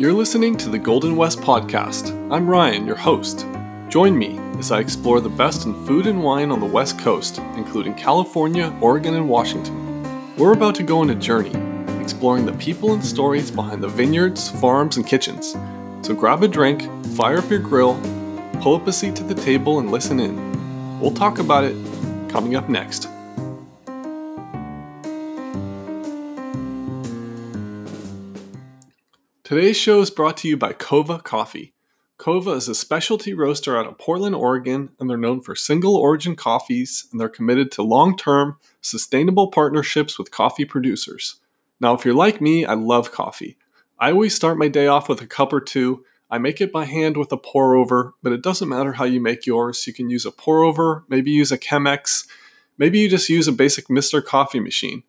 You're listening to the Golden West Podcast. I'm Ryan, your host. Join me as I explore the best in food and wine on the West Coast, including California, Oregon, and Washington. We're about to go on a journey, exploring the people and stories behind the vineyards, farms, and kitchens. So grab a drink, fire up your grill, pull up a seat to the table, and listen in. We'll talk about it coming up next. Today's show is brought to you by Coava Coffee. Coava is a specialty roaster out of Portland, Oregon, and they're known for single origin coffees and they're committed to long term, sustainable partnerships with coffee producers. Now, if you're like me, I love coffee. I always start my day off with a cup or two. I make it by hand with a pour over, but it doesn't matter how you make yours. You can use a pour over, maybe use a Chemex, maybe you just use a basic Mr. Coffee machine.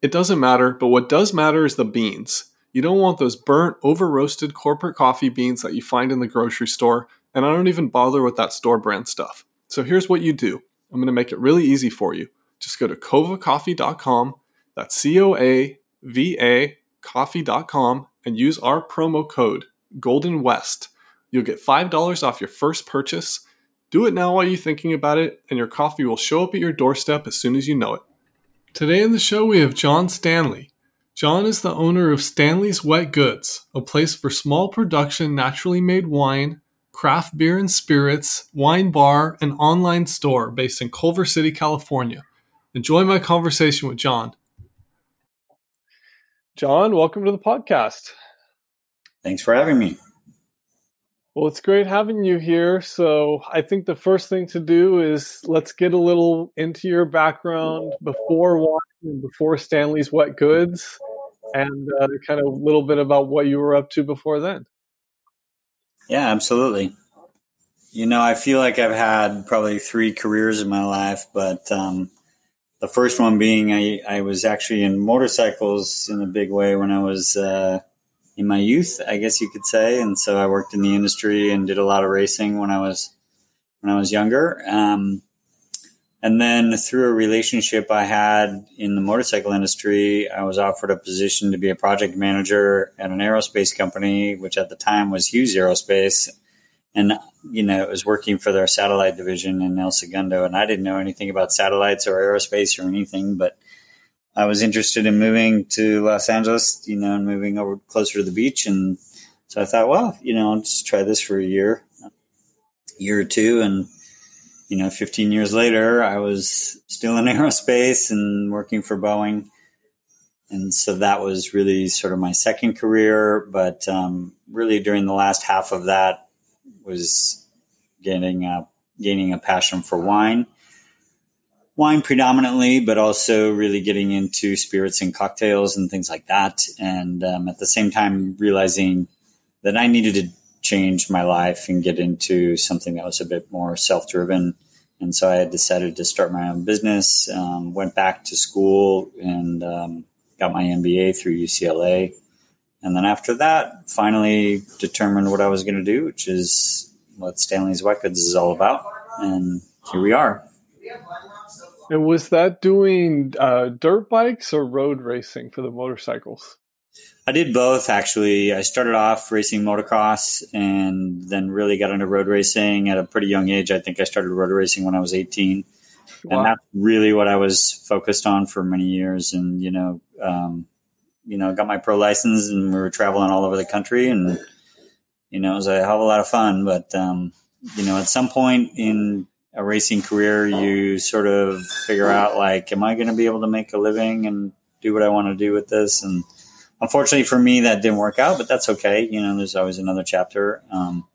It doesn't matter, but what does matter is the beans. You don't want those burnt, over roasted corporate coffee beans that you find in the grocery store, and I don't even bother with that store brand stuff. So here's what you do I'm going to make it really easy for you. Just go to coavacoffee.com, that's C O A V A coffee.com, and use our promo code Golden West. You'll get $5 off your first purchase. Do it now while you're thinking about it, and your coffee will show up at your doorstep as soon as you know it. Today in the show, we have John Stanley. John is the owner of Stanley's Wet Goods, a place for small production, naturally made wine, craft beer and spirits, wine bar, and online store based in Culver City, California. Enjoy my conversation with John. John, welcome to the podcast. Thanks for having me. Well, it's great having you here. So, I think the first thing to do is let's get a little into your background before wine before Stanley's Wet Goods and uh, kind of a little bit about what you were up to before then. Yeah, absolutely. You know, I feel like I've had probably three careers in my life, but um, the first one being I, I was actually in motorcycles in a big way when I was uh, in my youth, I guess you could say. And so I worked in the industry and did a lot of racing when I was when I was younger. Um, and then through a relationship I had in the motorcycle industry, I was offered a position to be a project manager at an aerospace company, which at the time was Hughes Aerospace. And, you know, it was working for their satellite division in El Segundo. And I didn't know anything about satellites or aerospace or anything, but I was interested in moving to Los Angeles, you know, and moving over closer to the beach. And so I thought, well, you know, I'll just try this for a year, year or two. And, you know, 15 years later, I was still in aerospace and working for Boeing. And so that was really sort of my second career. But um, really, during the last half of that, was getting a, gaining a passion for wine. Wine predominantly, but also really getting into spirits and cocktails and things like that. And um, at the same time, realizing that I needed to change my life and get into something that was a bit more self driven. And so I had decided to start my own business, um, went back to school and um, got my MBA through UCLA. And then after that, finally determined what I was going to do, which is what Stanley's Wet Goods is all about. And here we are. And was that doing uh, dirt bikes or road racing for the motorcycles? I did both actually. I started off racing motocross and then really got into road racing at a pretty young age. I think I started road racing when I was 18. Wow. And that's really what I was focused on for many years. And, you know, um, you know, got my pro license and we were traveling all over the country and, you know, it was a hell of a lot of fun. But, um, you know, at some point in a racing career, you sort of figure out like, am I going to be able to make a living and do what I want to do with this? And, unfortunately for me, that didn't work out, but that's okay. You know, there's always another chapter. Um,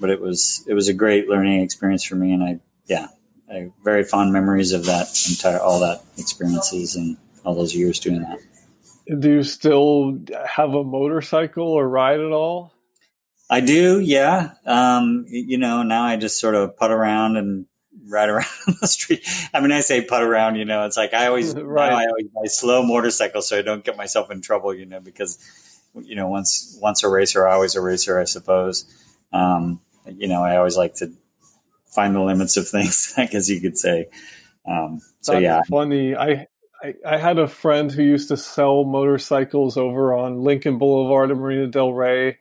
but it was it was a great learning experience for me, and I yeah, I very fond memories of that entire all that experiences and all those years doing that. Do you still have a motorcycle or ride at all? I do, yeah. Um, you know, now I just sort of put around and ride around the street. I mean, I say put around, you know, it's like I always, right. I always buy slow motorcycles so I don't get myself in trouble, you know, because, you know, once, once a racer, always a racer, I suppose. Um, you know, I always like to find the limits of things, I guess you could say. Um, so That's yeah, funny. I, I, I, had a friend who used to sell motorcycles over on Lincoln Boulevard in Marina Del Rey.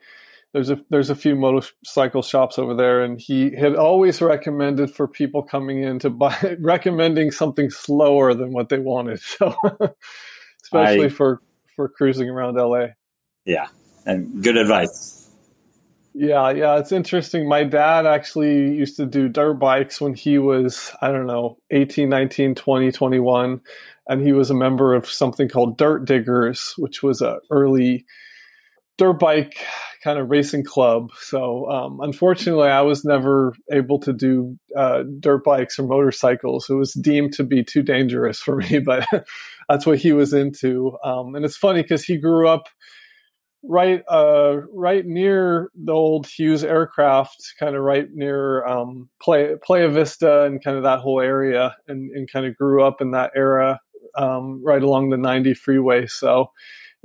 There's a there's a few motorcycle shops over there, and he had always recommended for people coming in to buy recommending something slower than what they wanted. So, especially I, for for cruising around LA. Yeah, and good advice. Yeah, yeah, it's interesting. My dad actually used to do dirt bikes when he was, I don't know, 18, 19, 20, 21. And he was a member of something called Dirt Diggers, which was a early dirt bike kind of racing club. So, um, unfortunately, I was never able to do uh, dirt bikes or motorcycles. It was deemed to be too dangerous for me, but that's what he was into. Um, and it's funny because he grew up right uh, right near the old Hughes aircraft, kind of right near um, Play, Playa Vista and kind of that whole area, and, and kind of grew up in that era, um, right along the 90 freeway. So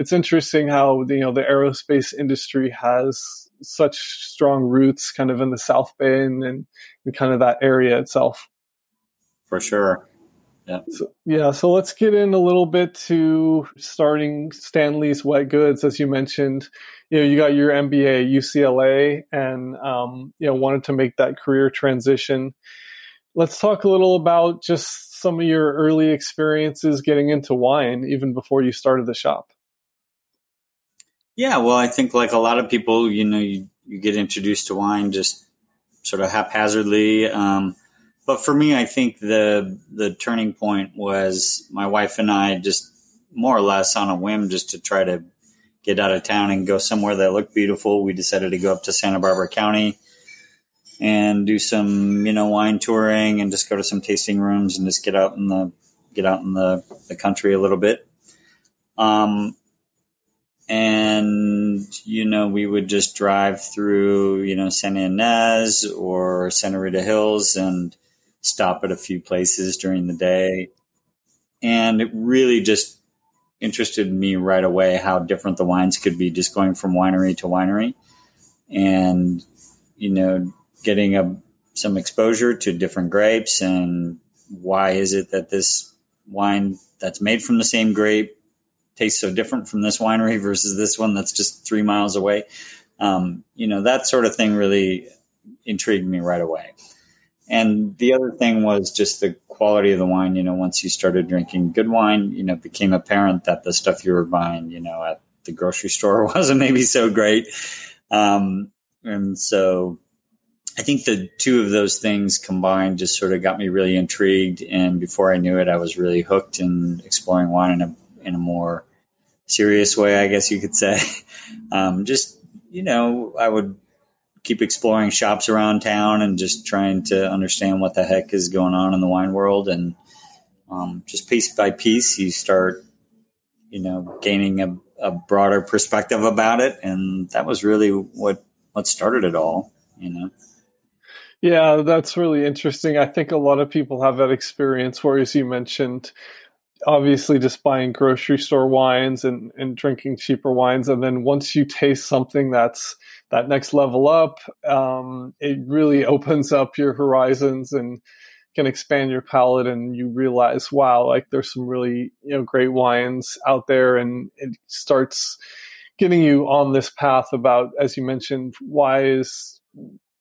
it's interesting how you know the aerospace industry has such strong roots, kind of in the South Bay and, and, and kind of that area itself. For sure. Yeah. So, yeah. So let's get in a little bit to starting Stanley's Wet Goods, as you mentioned. You know, you got your MBA UCLA, and um, you know wanted to make that career transition. Let's talk a little about just some of your early experiences getting into wine, even before you started the shop. Yeah, well, I think like a lot of people, you know, you, you get introduced to wine just sort of haphazardly. Um, but for me, I think the the turning point was my wife and I just more or less on a whim, just to try to get out of town and go somewhere that looked beautiful. We decided to go up to Santa Barbara County and do some, you know, wine touring and just go to some tasting rooms and just get out in the get out in the, the country a little bit. Um, and you know we would just drive through you know Santa Ynez or Santa Rita Hills and stop at a few places during the day. And it really just interested me right away how different the wines could be just going from winery to winery and, you know, getting a, some exposure to different grapes and why is it that this wine that's made from the same grape tastes so different from this winery versus this one that's just three miles away. Um, you know, that sort of thing really intrigued me right away. And the other thing was just the quality of the wine. You know, once you started drinking good wine, you know, it became apparent that the stuff you were buying, you know, at the grocery store wasn't maybe so great. Um, and so I think the two of those things combined just sort of got me really intrigued. And before I knew it, I was really hooked in exploring wine in a, in a more serious way, I guess you could say. Um, just, you know, I would keep exploring shops around town and just trying to understand what the heck is going on in the wine world. And um, just piece by piece, you start, you know, gaining a, a, broader perspective about it. And that was really what, what started it all, you know? Yeah, that's really interesting. I think a lot of people have that experience where, as you mentioned, obviously just buying grocery store wines and, and drinking cheaper wines. And then once you taste something that's that next level up, um, it really opens up your horizons and can expand your palate. And you realize, wow, like there's some really, you know, great wines out there. And it starts getting you on this path about, as you mentioned, why is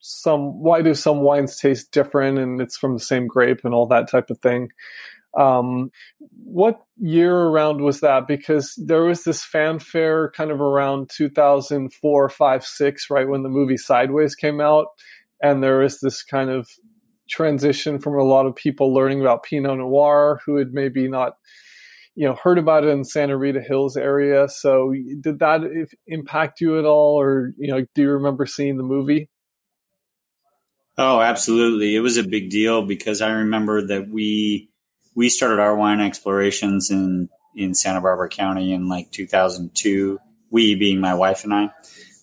some, why do some wines taste different and it's from the same grape and all that type of thing. Um, what year around was that? Because there was this fanfare kind of around 2004, 5, 6, right when the movie Sideways came out. And there was this kind of transition from a lot of people learning about Pinot Noir who had maybe not you know heard about it in Santa Rita Hills area. So did that impact you at all, or you know, do you remember seeing the movie? Oh, absolutely! It was a big deal because I remember that we we started our wine explorations in in Santa Barbara County in like 2002. We being my wife and I.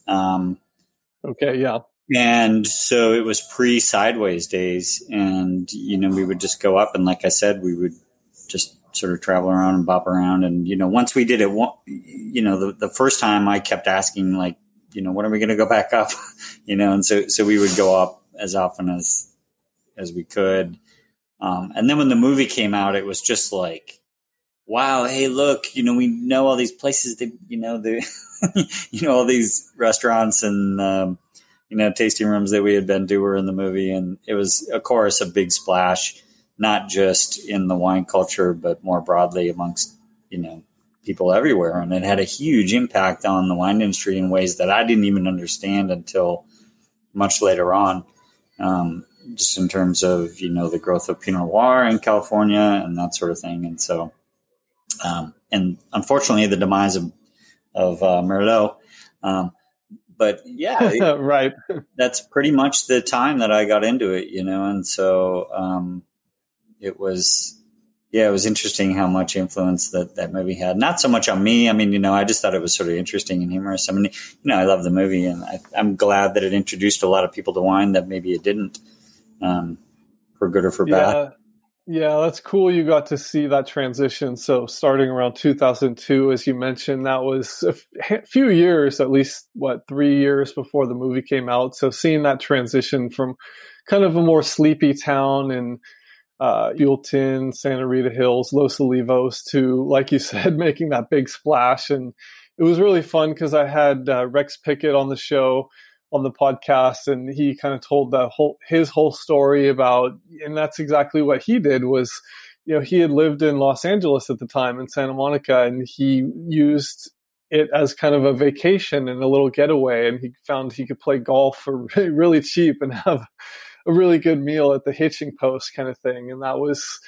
Um, okay, yeah. And so it was pre sideways days, and you know we would just go up, and like I said, we would just sort of travel around and bop around, and you know once we did it, you know the the first time I kept asking like, you know, when are we going to go back up, you know, and so so we would go up as often as as we could um, and then when the movie came out, it was just like wow, hey, look, you know, we know all these places that, you know, the, you know, all these restaurants and, um, you know, tasting rooms that we had been to were in the movie. And it was, of course, a big splash, not just in the wine culture, but more broadly amongst, you know, people everywhere. And it had a huge impact on the wine industry in ways that I didn't even understand until much later on. Um, just in terms of, you know, the growth of Pinot Noir in California and that sort of thing. And so, um, and unfortunately, the demise of of uh, Merlot. Um, but yeah, right. That's pretty much the time that I got into it, you know, and so um, it was, yeah, it was interesting how much influence that that movie had. Not so much on me. I mean, you know, I just thought it was sort of interesting and humorous. I mean, you know, I love the movie, and I, am glad that it introduced a lot of people to wine that maybe it didn't, um, for good or for bad. Yeah. Yeah, that's cool. You got to see that transition. So, starting around 2002, as you mentioned, that was a few years, at least, what, three years before the movie came out. So, seeing that transition from kind of a more sleepy town in uh, Buellton, Santa Rita Hills, Los Olivos to, like you said, making that big splash. And it was really fun because I had uh, Rex Pickett on the show on the podcast and he kind of told the whole his whole story about and that's exactly what he did was you know he had lived in Los Angeles at the time in Santa Monica and he used it as kind of a vacation and a little getaway and he found he could play golf for really, really cheap and have a really good meal at the hitching post kind of thing and that was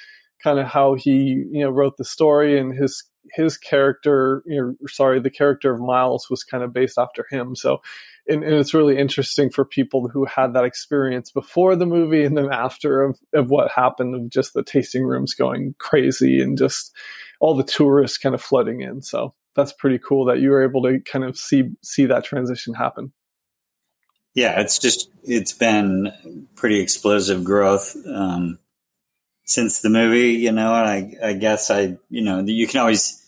kind of how he you know wrote the story and his his character you know sorry the character of Miles was kind of based after him. So and, and, it's really interesting for people who had that experience before the movie and then after of, of what happened of just the tasting rooms going crazy and just all the tourists kind of flooding in. So that's pretty cool that you were able to kind of see see that transition happen. Yeah, it's just it's been pretty explosive growth um, since the movie, you know. And I, I guess I, you know, you can always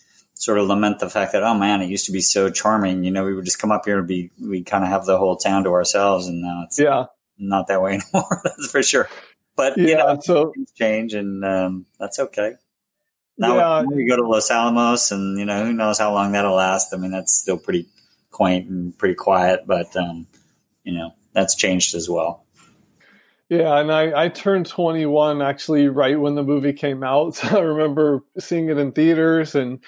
sort of lament the fact that oh man, it used to be so charming. You know, we would just come up here and be we kind of have the whole town to ourselves, and now it's yeah not that way anymore. that's for sure. But yeah, you know, so things change, and um, that's okay. Now yeah. we go to Los Alamos, and you know who knows how long that'll last. I mean, that's still pretty quaint and pretty quiet, but um, you know that's changed as well. Yeah, and I, I turned 21 actually right when the movie came out. So I remember seeing it in theaters and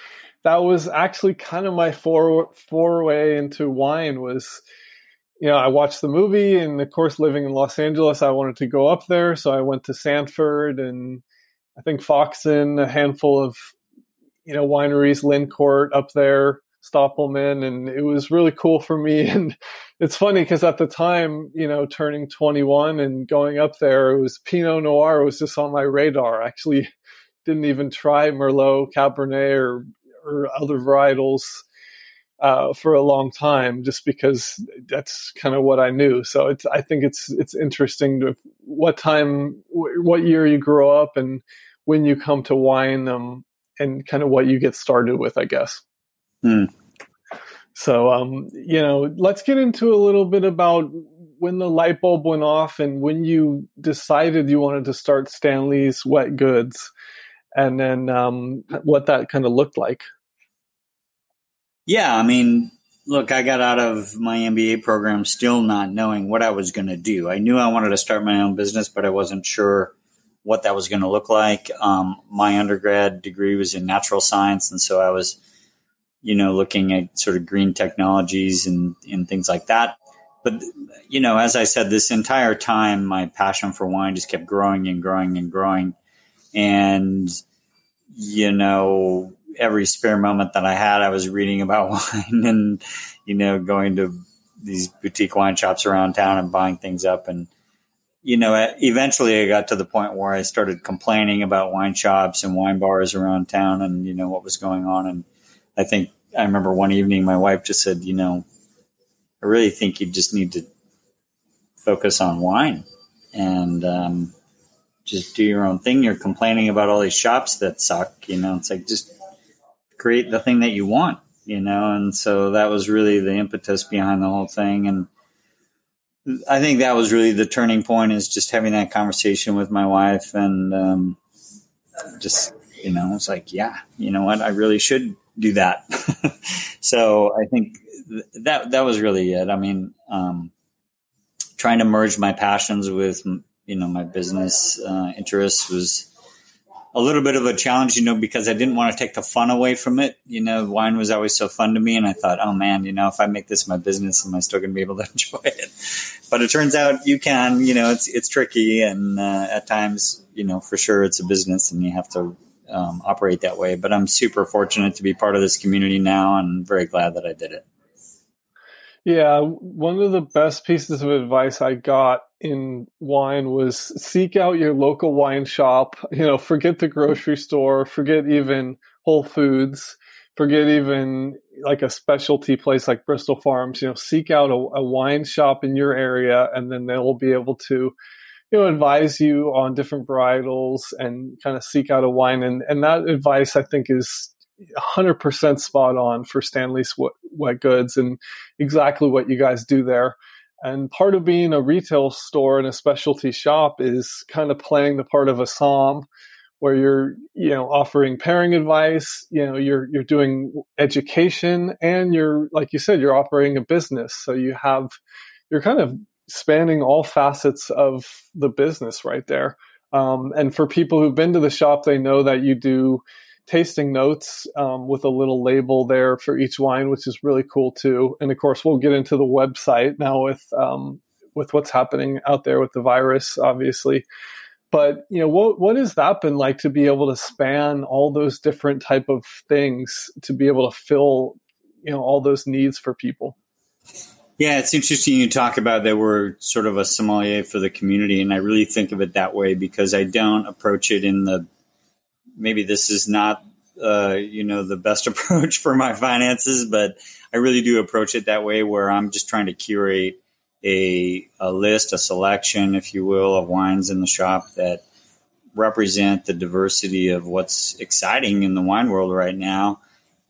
that was actually kind of my for foray into wine was you know i watched the movie and of course living in los angeles i wanted to go up there. So i went to sanford and i think foxen a handful of you know wineries lincourt up there stolpman. And it was really cool for me. And it's funny because at the time you know turning 21 and going up there it was pinot noir was just on my radar. I actually didn't even try merlot cabernet or or other varietals uh, for a long time, just because that's kind of what I knew. So it's I think it's it's interesting to what time, what year you grow up, and when you come to wine, um, and kind of what you get started with, I guess. Hmm. So, um, you know, let's get into a little bit about when the light bulb went off and when you decided you wanted to start Stanley's Wet Goods, and then um, what that kind of looked like. Yeah, I mean, look, I got out of my MBA program still not knowing what I was going to do. I knew I wanted to start my own business, but I wasn't sure what that was going to look like. Um, my undergrad degree was in natural science, and so I was, you know, looking at sort of green technologies and, and things like that. But, you know, as I said, this entire time, my passion for wine just kept growing and growing and growing. And, you know, every spare moment that I had, I was reading about wine and, you know, going to these boutique wine shops around town and buying things up. And, you know, eventually I got to the point where I started complaining about wine shops and wine bars around town and, you know, what was going on. And I think I remember one evening my wife just said, you know, I really think you just need to focus on wine and, um, just do your own thing. You're complaining about all these shops that suck, you know, it's like just create the thing that you want, you know? And so that was really the impetus behind the whole thing. And I think that was really the turning point is just having that conversation with my wife and um, just you know, it's like, yeah, you know what, I really should do that. so I think that that was really it. I mean, um, trying to merge my passions with you know my business uh, interests was a little bit of a challenge, you know, because I didn't want to take the fun away from it. You know, wine was always so fun to me, and I thought, oh man, you know, if I make this my business, am I still going to be able to enjoy it? But it turns out you can. You know, it's it's tricky, and uh, at times, you know, for sure, it's a business, and you have to um, operate that way. But I'm super fortunate to be part of this community now, and very glad that I did it. Yeah, one of the best pieces of advice I got in wine was seek out your local wine shop. You know, forget the grocery store, forget even Whole Foods, forget even like a specialty place like Bristol Farms. You know, seek out a, a wine shop in your area, and then they'll be able to you know advise you on different varietals and kind of seek out a wine and and that advice i think is 100% spot on for Stanley's wet, wet goods and exactly what you guys do there. And part of being a retail store and a specialty shop is kind of playing the part of a som where you're, you know, offering pairing advice, you know, you're you're doing education and you're like you said, you're operating a business. So you have you're kind of spanning all facets of the business right there. Um, and for people who've been to the shop, they know that you do tasting notes um, with a little label there for each wine, which is really cool too. And of course, we'll get into the website now with um, with what's happening out there with the virus, obviously. But you know, what what has that been like to be able to span all those different type of things to be able to fill you know all those needs for people? Yeah, it's interesting you talk about that we're sort of a sommelier for the community, and I really think of it that way because I don't approach it in the maybe this is not uh, you know the best approach for my finances, but I really do approach it that way, where I'm just trying to curate a, a list, a selection, if you will, of wines in the shop that represent the diversity of what's exciting in the wine world right now,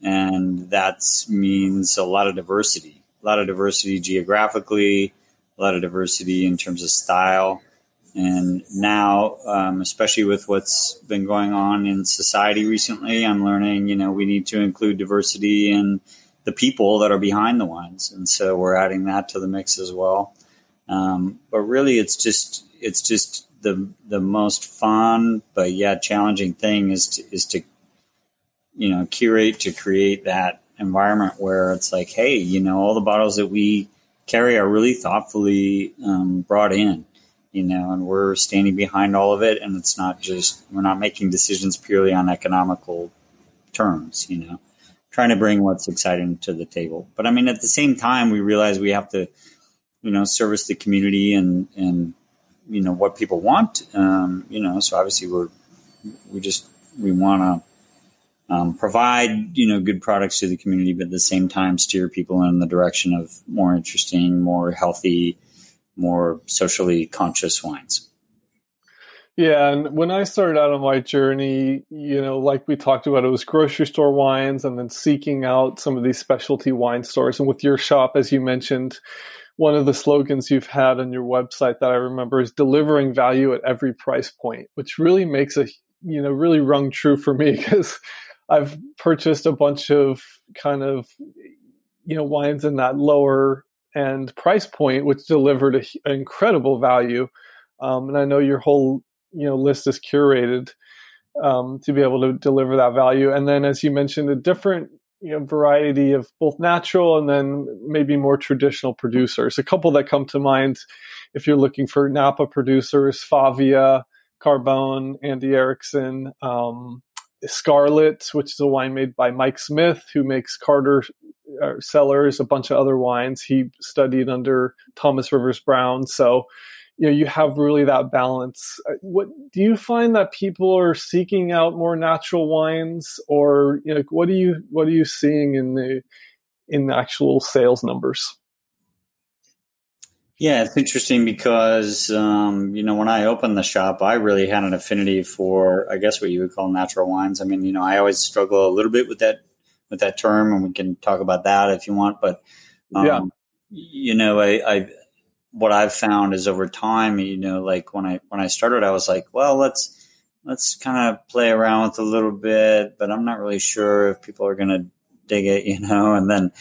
and that means a lot of diversity, a lot of diversity geographically, a lot of diversity in terms of style. And now, um, especially with what's been going on in society recently, I'm learning, you know, we need to include diversity in the people that are behind the wines. And so we're adding that to the mix as well. Um, but really, it's just, it's just the, the most fun, but yet challenging thing is to, is to, you know, curate to create that environment where it's like, hey, you know, all the bottles that we carry are really thoughtfully um, brought in you know, and we're standing behind all of it. And it's not just, we're not making decisions purely on economical terms, you know, trying to bring what's exciting to the table. But I mean, at the same time, we realize we have to, you know, service the community and, and, you know, what people want, um, you know, so obviously we're, we just, we want to, um, provide you know good products to the community, but at the same time steer people in the direction of more interesting, more healthy, more socially conscious wines. Yeah, and when I started out on my journey, you know, like we talked about, it was grocery store wines and then seeking out some of these specialty wine stores. And with your shop, as you mentioned, one of the slogans you've had on your website that I remember is delivering value at every price point, which really makes a, you know, really rung true for me because I've purchased a bunch of kind of, you know, wines in that lower and price point, which delivered an incredible value. Um, and I know your whole you know list is curated um, to be able to deliver that value. And then, as you mentioned, a different you know, variety of both natural and then maybe more traditional producers. A couple that come to mind if you're looking for Napa producers: Favia, Carbone, Andy Erickson. Um, Scarlet, which is a wine made by Mike Smith, who makes Carter cellars, a bunch of other wines. He studied under Thomas Rivers Brown, so you know you have really that balance. Uh, what do you find that people are seeking out more natural wines, or you know what are you what are you seeing in the in the actual sales numbers? Yeah, it's interesting because um, you know when I opened the shop, I really had an affinity for I guess what you would call natural wines. I mean, you know, I always struggle a little bit with that with that term, and we can talk about that if you want. But um, yeah, you know, I, I what I've found is over time, you know, like when I when I started, I was like, well, let's let's kind of play around with a little bit, but I'm not really sure if people are going to dig it, you know, and then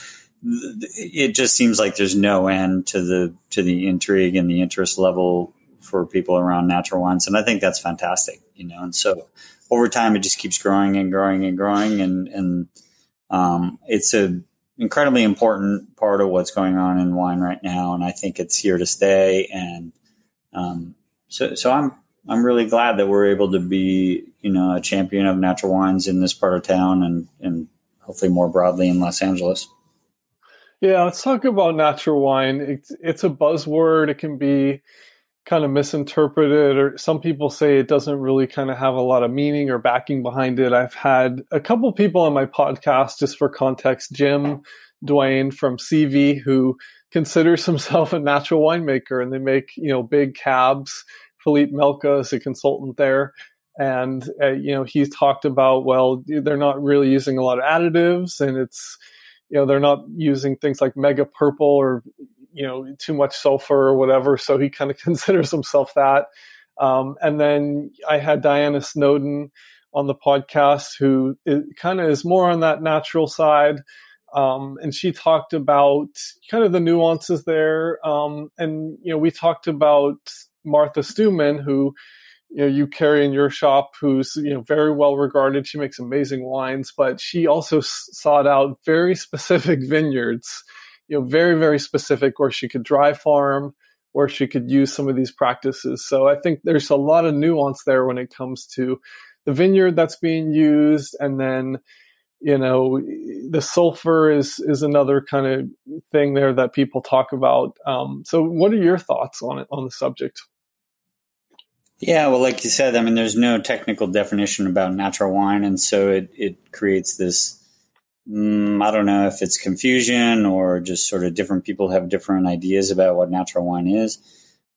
it just seems like there's no end to the to the intrigue and the interest level for people around natural wines and I think that's fantastic you know and so over time it just keeps growing and growing and growing and and um, it's an incredibly important part of what's going on in wine right now and I think it's here to stay and um, so so I'm I'm really glad that we're able to be you know a champion of natural wines in this part of town and and hopefully more broadly in Los Angeles. Yeah, let's talk about natural wine. It's, it's a buzzword. It can be kind of misinterpreted, or some people say it doesn't really kind of have a lot of meaning or backing behind it. I've had a couple people on my podcast, just for context, Jim Duane from Seavey, who considers himself a natural winemaker, and they make you know big cabs. Philippe Melka is a consultant there, and uh, you know he's talked about well, they're not really using a lot of additives, and it's you know they're not using things like mega purple or you know too much sulfur or whatever so he kind of considers himself that. Um, and then i had diana snowden on the podcast who kind of is more on that natural side um, and she talked about kind of the nuances there um, and you know we talked about martha stoumen who you know you carry in your shop who's you know very well regarded. She makes amazing wines but she also sought out very specific vineyards you know very very specific where she could dry farm where she could use some of these practices so i think there's a lot of nuance there when it comes to the vineyard that's being used and then you know the sulfur is is another kind of thing there that people talk about um, so what are your thoughts on it on the subject yeah, well, like you said, I mean, there's no technical definition about natural wine, and so it it creates this. Mm, I don't know if it's confusion or just sort of different people have different ideas about what natural wine is.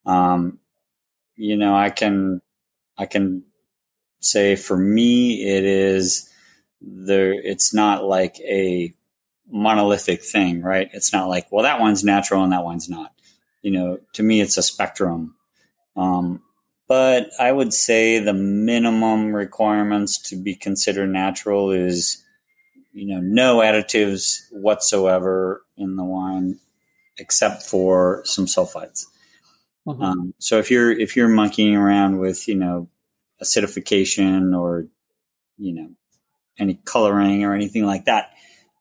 Um, you know, I can I can say for me, it is there. It's not like a monolithic thing, right? It's not like, well, that one's natural and that one's not. You know, to me, it's a spectrum. Um, but I would say the minimum requirements to be considered natural is, you know, no additives whatsoever in the wine, except for some sulfites. Mm-hmm. Um, so if you're if you're monkeying around with you know acidification or you know any coloring or anything like that,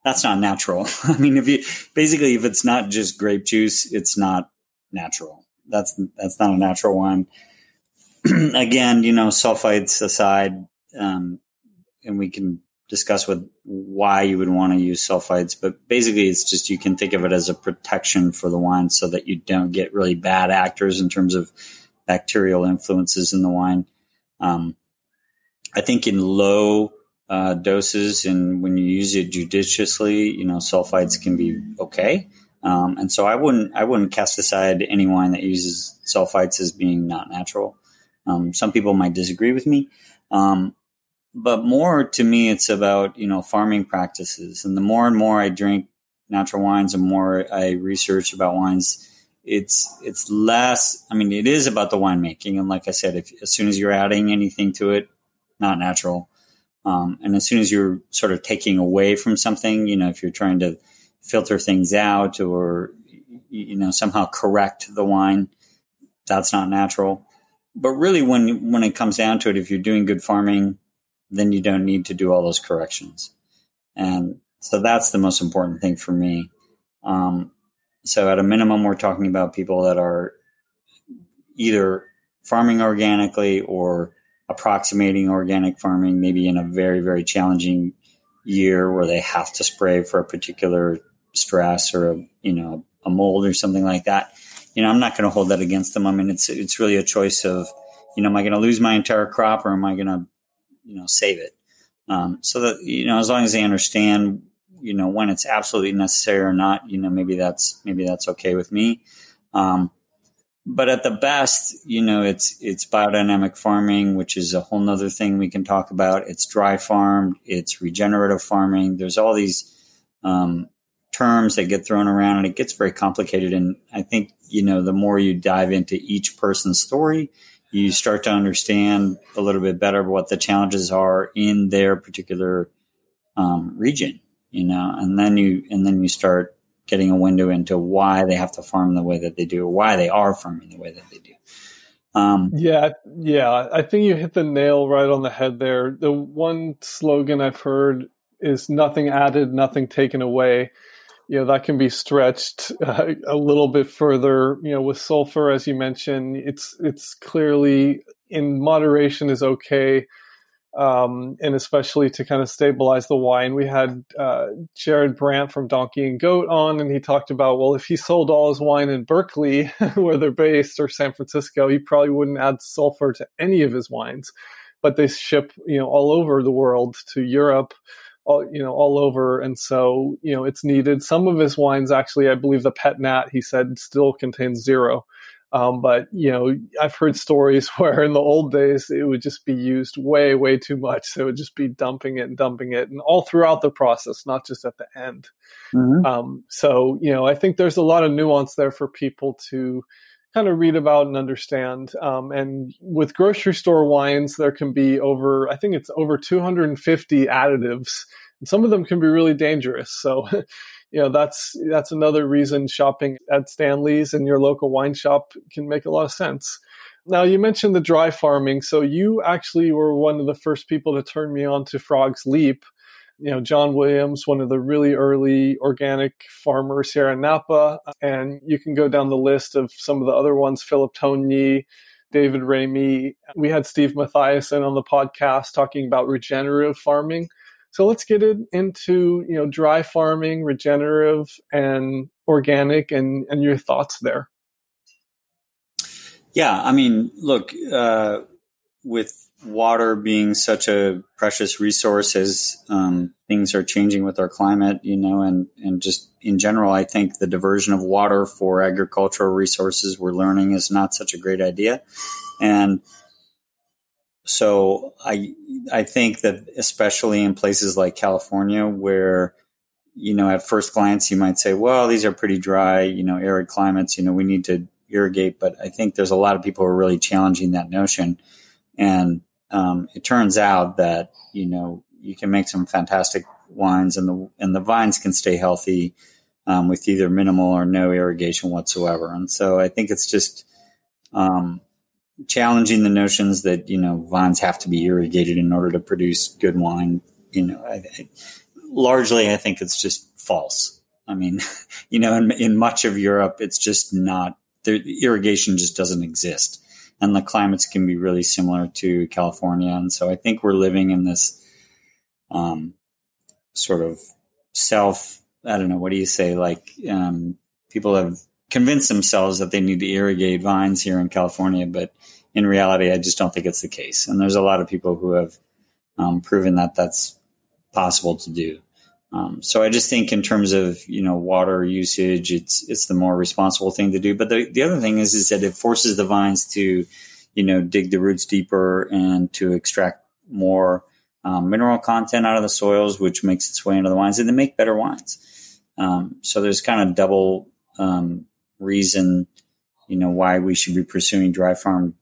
that's not natural. I mean, if you basically if it's not just grape juice, it's not natural. That's that's not a natural wine. again, you know, sulfites aside, um, and we can discuss with why you would want to use sulfites, but basically it's just you can think of it as a protection for the wine so that you don't get really bad actors in terms of bacterial influences in the wine. Um, I think in low uh, doses and when you use it judiciously, you know, sulfites can be okay. Um, and so I wouldn't I wouldn't cast aside any wine that uses sulfites as being not natural. Um, some people might disagree with me. Um, but more to me, it's about, you know, farming practices. And the more and more I drink natural wines and more I research about wines, it's, it's less, I mean, it is about the winemaking. And like I said, if, as soon as you're adding anything to it, not natural. Um, and as soon as you're sort of taking away from something, you know, if you're trying to filter things out or, you know, somehow correct the wine, that's not natural but really when when it comes down to it if you're doing good farming then you don't need to do all those corrections. And so that's the most important thing for me. Um, so at a minimum we're talking about people that are either farming organically or approximating organic farming maybe in a very very challenging year where they have to spray for a particular stress or a you know a mold or something like that. You know, I'm not going to hold that against them. I mean, it's it's really a choice of, you know, am I going to lose my entire crop or am I going to, you know, save it? Um, so that you know, as long as they understand, you know, when it's absolutely necessary or not, you know, maybe that's maybe that's okay with me. Um, but at the best, you know, it's it's biodynamic farming, which is a whole nother thing we can talk about. It's dry farmed, it's regenerative farming. There's all these um, terms that get thrown around and it gets very complicated. And I think, you know, the more you dive into each person's story, you start to understand a little bit better what the challenges are in their particular um, region, you know, and then you and then you start getting a window into why they have to farm the way that they do, or why they are farming the way that they do. Um, yeah, yeah, I think you hit the nail right on the head there. The one slogan I've heard is "nothing added, nothing taken away." You know that can be stretched uh, a little bit further. You know, with sulfur, as you mentioned, it's it's clearly in moderation is okay um, and especially to kind of stabilize the wine. We had uh, Jared Brandt from Donkey and Goat on, and he talked about well, if he sold all his wine in Berkeley, where they're based, or San Francisco, he probably wouldn't add sulfur to any of his wines. But they ship, you know, all over the world to Europe, all you know, all over, and so you know, it's needed. Some of his wines, actually, I believe the Pet Nat, he said, still contains zero. Um, but you know, I've heard stories where in the old days it would just be used way, way too much. So it would just be dumping it and dumping it, and all throughout the process, not just at the end. Mm-hmm. Um, so you know, I think there's a lot of nuance there for people to kind of read about and understand. Um, and with grocery store wines, there can be over, I think it's over 250 additives, and some of them can be really dangerous. So you know that's that's another reason shopping at Stanley's and your local wine shop can make a lot of sense. Now you mentioned the dry farming, so you actually were one of the first people to turn me on to Frog's Leap. You know, John Williams, one of the really early organic farmers here in Napa, and you can go down the list of some of the other ones, Philip Togni, David Ramey. We had Steve Matthiasson on the podcast talking about regenerative farming. So let's get it into you know dry farming, regenerative, and organic, and and your thoughts there. Yeah, I mean, look, uh, with water being such a precious resource as um, things are changing with our climate, you know, and and just in general, I think the diversion of water for agricultural resources we're learning is not such a great idea, and so I I think that especially in places like California where you know at first glance you might say well these are pretty dry you know arid climates you know we need to irrigate. But I think there's a lot of people who are really challenging that notion. And um, it turns out that you know you can make some fantastic wines and the and the vines can stay healthy um, with either minimal or no irrigation whatsoever and so I think it's just um, challenging the notions that you know vines have to be irrigated in order to produce good wine. You know, I, I, largely I think it's just false. I mean, you know, in, in much of Europe, it's just not the irrigation just doesn't exist, and the climates can be really similar to California. And so I think we're living in this um, sort of self. I don't know. What do you say? Like um, people have convinced themselves that they need to irrigate vines here in California, but in reality, I just don't think it's the case. And there's a lot of people who have um, proven that that's possible to do. Um, so I just think in terms of you know water usage, it's it's the more responsible thing to do. But the, the other thing is is that it forces the vines to you know dig the roots deeper and to extract more um, mineral content out of the soils, which makes its way into the wines, and they make better wines. Um, so there's kind of double um, reason, you know, why we should be pursuing dry farm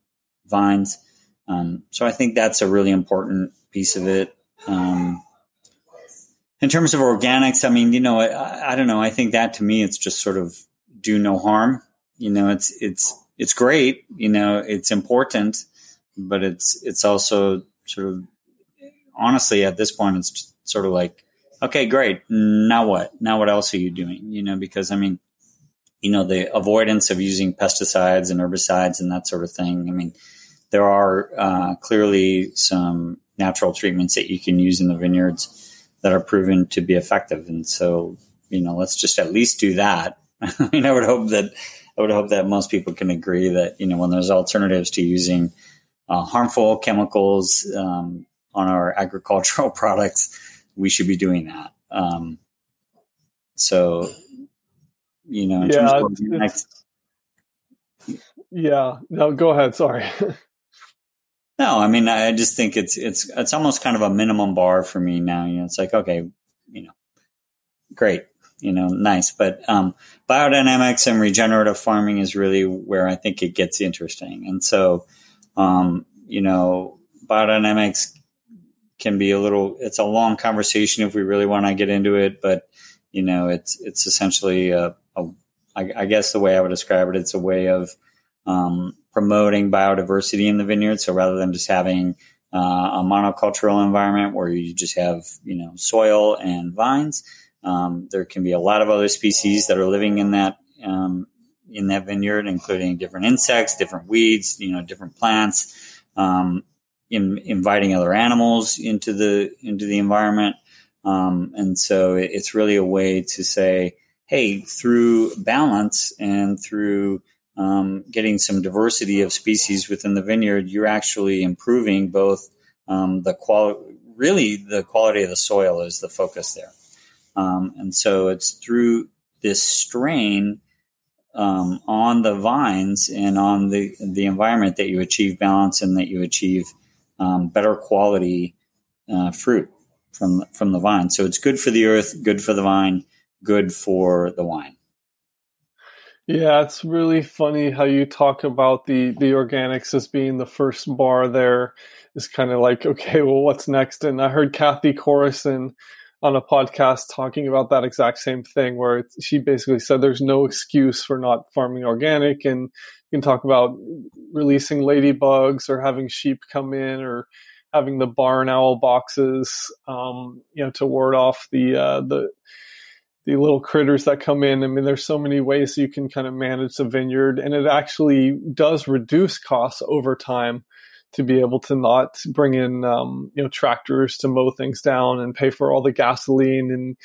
vines. Um, so I think that's a really important piece of it. Um, in terms of organics, I mean, you know, I, I, don't know. I think that to me, it's just sort of do no harm. You know, it's it's it's great. You know, it's important, but it's it's also sort of honestly at this point, it's sort of like, okay, great. Now what? Now what else are you doing? You know, because I mean, you know, the avoidance of using pesticides and herbicides and that sort of thing. I mean, there are uh, clearly some natural treatments that you can use in the vineyards that are proven to be effective. And so, you know, let's just at least do that. I mean, I would hope that I would hope that most people can agree that you know when there's alternatives to using uh, harmful chemicals um, on our agricultural products, we should be doing that. Um, so you know, yeah, it's, yeah. No, go ahead. Sorry. no, I mean, I just think it's it's it's almost kind of a minimum bar for me now. You know, it's like okay, you know, great, you know, nice, but um, biodynamics and regenerative farming is really where I think it gets interesting, and so. Um, you know, biodynamics can be a little. It's a long conversation if we really want to get into it, but you know, it's it's essentially a, a I, I guess the way I would describe it, it's a way of um, promoting biodiversity in the vineyard. So rather than just having uh, a monocultural environment where you just have you know soil and vines, um, there can be a lot of other species that are living in that um, in that vineyard, including different insects, different weeds, you know, different plants, um, in, inviting other animals into the into the environment. Um, and so it's really a way to say, hey, through balance and through um, getting some diversity of species within the vineyard, you're actually improving both um, the quality, really the quality of the soil is the focus there. Um, and so it's through this strain um, on the vines and on the, the environment that you achieve balance and that you achieve um, better quality uh, fruit from, from the vine. So it's good for the earth, good for the vine, good for the wine. Yeah, it's really funny how you talk about the the organics as being the first bar there. Is kind of like, okay, well, what's next? And I heard Cathy Corison on a podcast talking about that exact same thing, where she basically said there's no excuse for not farming organic, and you can talk about releasing ladybugs or having sheep come in or having the barn owl boxes, um, you know, to ward off the uh, the the little critters that come in. I mean, there's so many ways you can kind of manage the vineyard, and it actually does reduce costs over time to be able to not bring in um, you know tractors to mow things down and pay for all the gasoline and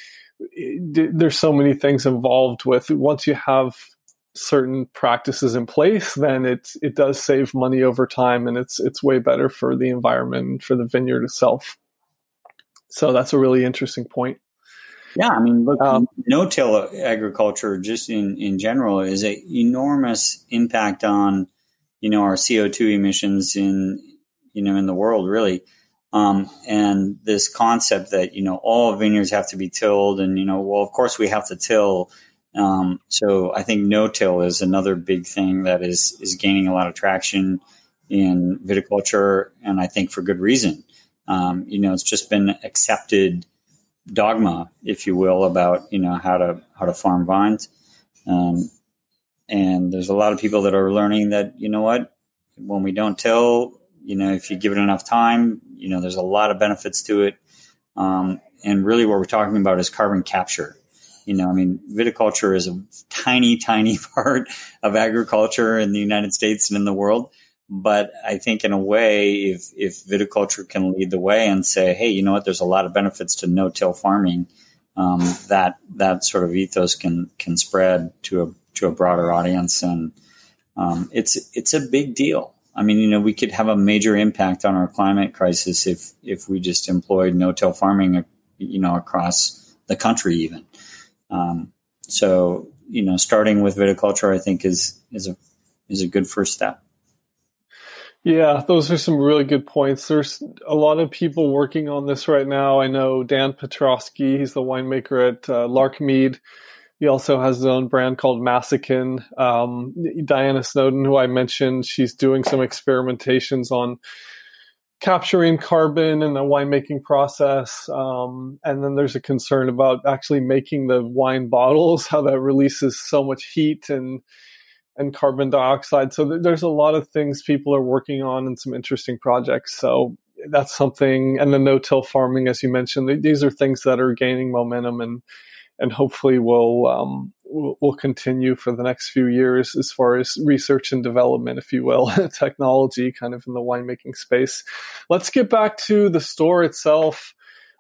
it, there's so many things involved with. Once you have certain practices in place then it it does save money over time and it's it's way better for the environment for the vineyard itself. So that's a really interesting point yeah, I mean, look, um, no-till agriculture, just in in general, is an enormous impact on you know our CO two emissions in you know in the world, really. Um, and this concept that you know all vineyards have to be tilled, and you know, well, of course we have to till. Um, so I think no-till is another big thing that is is gaining a lot of traction in viticulture, and I think for good reason. Um, you know, it's just been accepted dogma, if you will, about you know how to how to farm vines. Um, and there's a lot of people that are learning that you know what, when we don't till, you know, if you give it enough time, you know, there's a lot of benefits to it. Um, and really, what we're talking about is carbon capture. You know, I mean, viticulture is a tiny, tiny part of agriculture in the United States and in the world. But I think in a way, if, if viticulture can lead the way and say, hey, you know what, there's a lot of benefits to no-till farming, um, that that sort of ethos can can spread to a to a broader audience, and um, it's it's a big deal. I mean, you know, we could have a major impact on our climate crisis if if we just employed no-till farming, you know, across the country even. Um, so, you know, starting with viticulture, I think is is a is a good first step. Yeah, those are some really good points. There's a lot of people working on this right now. I know Dan Petroski, he's the winemaker at uh, Larkmead. He also has his own brand called Massican. Um, Diana Snowden, who I mentioned, she's doing some experimentations on capturing carbon in the winemaking process. Um, and then there's a concern about actually making the wine bottles, how that releases so much heat and and carbon dioxide. So th- there's a lot of things people are working on and some interesting projects. So that's something. And the no-till farming, as you mentioned, th- these are things that are gaining momentum and and hopefully will um, will, continue for the next few years as far as research and development, if you will, technology kind of in the winemaking space. Let's get back to the store itself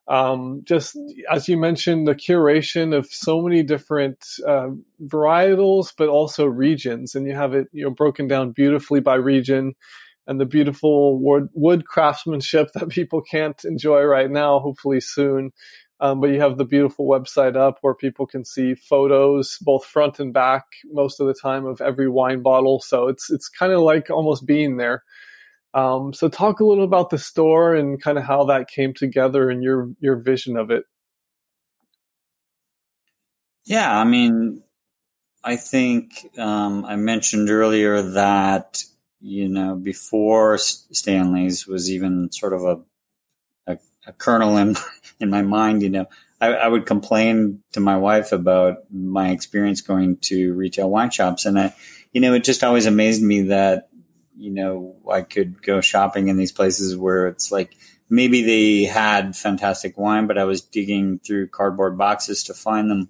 um, just as you mentioned, the curation of so many different uh, varietals, but also regions, and you have it you know broken down beautifully by region, and the beautiful wood, wood craftsmanship that people can't enjoy right now. Hopefully soon. Um, but you have the beautiful website up where people can see photos, both front and back, most of the time of every wine bottle. So it's it's kind of like almost being there. Um, so talk a little about the store and kind of how that came together and your your vision of it. Yeah, I mean, I think um, I mentioned earlier that you know, before Stanley's was even sort of a, a, a kernel in, in my mind, you know, I, I, would complain to my wife about my experience going to retail wine shops. And I, you know, it just always amazed me that, you know, I could go shopping in these places where it's like, maybe they had fantastic wine, but I was digging through cardboard boxes to find them.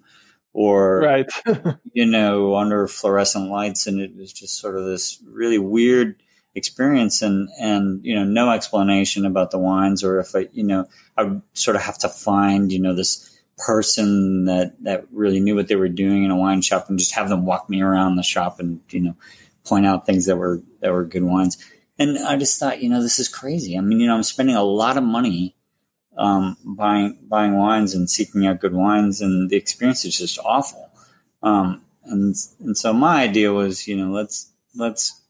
Or right. you know under fluorescent lights and it was just sort of this really weird experience. And and you know no explanation about the wines or if I you know I sort of have to find you know this person that that really knew what they were doing in a wine shop and just have them walk me around the shop and you know point out things that were that were good wines and I just thought you know this is crazy I mean you know I'm spending a lot of money um, buying buying wines and seeking out good wines, and the experience is just awful. Um, and and so my idea was, you know, let's let's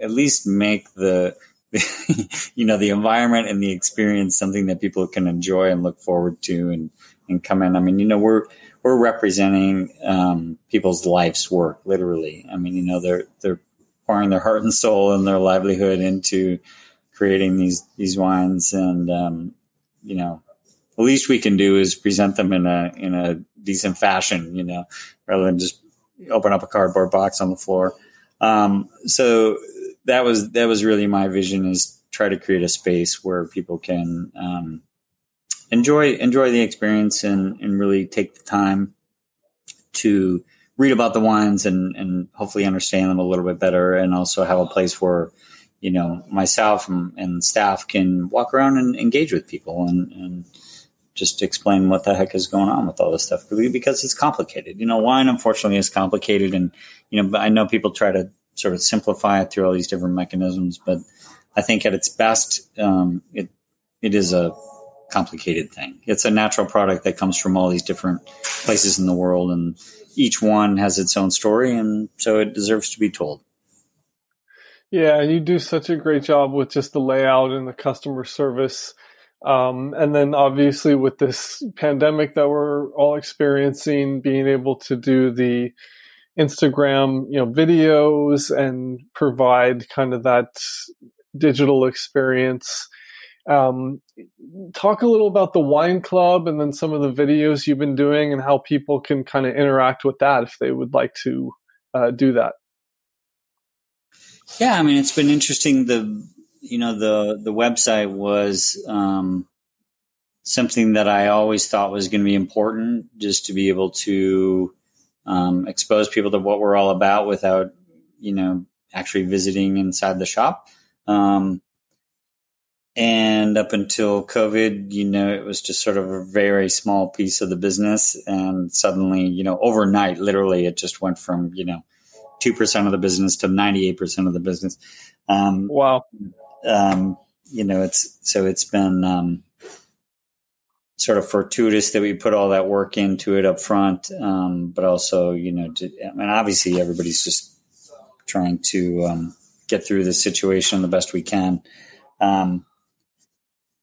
at least make the you know the environment and the experience something that people can enjoy and look forward to and and come in. I mean, you know, we're we're representing um, people's life's work, literally. I mean, you know, they're they're pouring their heart and soul and their livelihood into creating these these wines, and um, you know, the least we can do is present them in a in a decent fashion, you know, rather than just open up a cardboard box on the floor. Um, so that was that was really my vision is try to create a space where people can um, enjoy enjoy the experience and and really take the time to read about the wines and and hopefully understand them a little bit better and also have a place where you know, myself and, and staff can walk around and engage with people and, and just explain what the heck is going on with all this stuff because it's complicated. You know, wine unfortunately is complicated, and you know, I know people try to sort of simplify it through all these different mechanisms, but I think at its best, um, it it is a complicated thing. It's a natural product that comes from all these different places in the world, and each one has its own story, and so it deserves to be told. Yeah, and you do such a great job with just the layout and the customer service. Um, and then obviously with this pandemic that we're all experiencing, being able to do the Instagram, you know, videos and provide kind of that digital experience. Um, talk a little about the wine club and then some of the videos you've been doing and how people can kind of interact with that if they would like to uh, do that. Yeah, I mean, it's been interesting. The you know the the website was um, something that I always thought was going to be important, just to be able to um, expose people to what we're all about without you know actually visiting inside the shop. Um, and up until COVID, you know, it was just sort of a very small piece of the business. And suddenly, you know, overnight, literally, it just went from, you know, 2% of the business to 98% of the business. Um, wow. Um, you know, it's, so it's been, um, sort of fortuitous that we put all that work into it up front. Um, but also, you know, to, I mean, obviously everybody's just trying to, um, get through the situation the best we can. Um,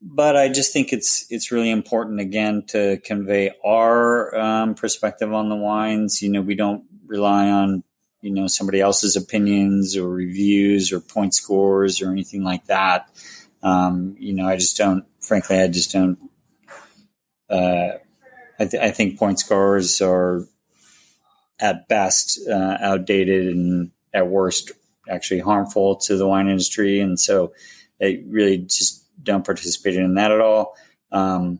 but I just think it's it's really important again to convey our um, perspective on the wines. You know, we don't rely on you know somebody else's opinions or reviews or point scores or anything like that. Um, you know, I just don't. Frankly, I just don't. Uh, I, th- I, think point scores are at best uh, outdated and at worst actually harmful to the wine industry, and so it really just don't participate in that at all. Um,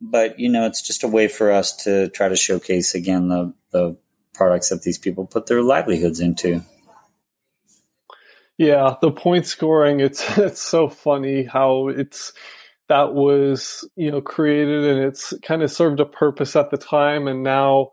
but you know, it's just a way for us to try to showcase again the the products that these people put their livelihoods into. Yeah, the point scoring, it's it's so funny how it's that was, you know, created and it's kind of served a purpose at the time and now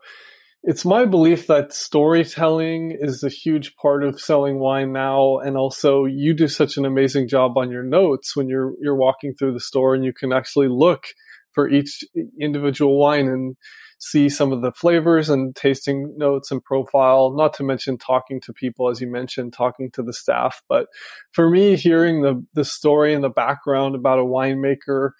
it's my belief that storytelling is a huge part of selling wine now and also you do such an amazing job on your notes when you're you're walking through the store and you can actually look for each individual wine and see some of the flavors and tasting notes and profile, not to mention talking to people, as you mentioned, talking to the staff. But for me, hearing the, the story and the background about a winemaker,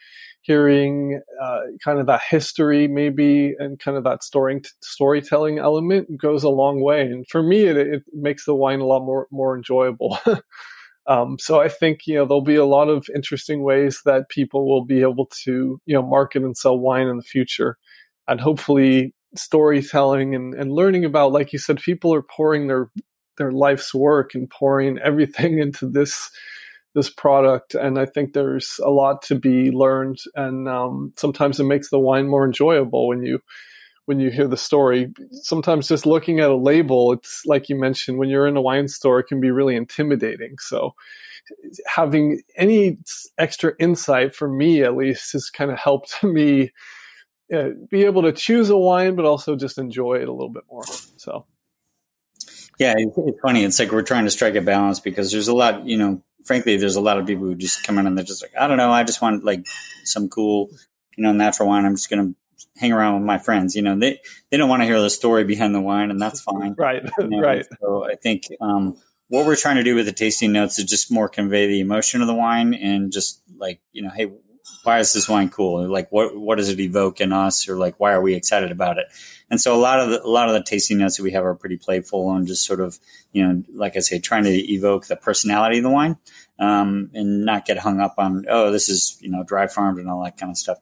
hearing uh, kind of that history maybe and kind of that story, storytelling element goes a long way. And for me, it, it makes the wine a lot more, more enjoyable. Um, so I think you know there'll be a lot of interesting ways that people will be able to you know market and sell wine in the future, and hopefully storytelling and, and learning about like you said people are pouring their their life's work and pouring everything into this this product and i think there's a lot to be learned and um, sometimes it makes the wine more enjoyable when you when you hear the story. Sometimes just looking at a label it's like you mentioned when you're in a wine store it can be really intimidating. So having any extra insight for me at least has kind of helped me uh, be able to choose a wine but also just enjoy it a little bit more so yeah it's funny it's like we're trying to strike a balance because there's a lot you know frankly there's a lot of people who just come in and they're just like i don't know i just want like some cool you know natural wine i'm just going to hang around with my friends. You know, they they don't want to hear the story behind the wine, and that's fine. right, you know? right. So I think um, what we're trying to do with the tasting notes is just more convey the emotion of the wine, and just like you know, hey, why is this wine cool? Like, what what does it evoke in us, or like, why are we excited about it? And so a lot of the, a lot of the tasting notes that we have are pretty playful and just sort of you know, like I say, trying to evoke the personality of the wine, um, and not get hung up on oh, this is you know dry farmed and all that kind of stuff.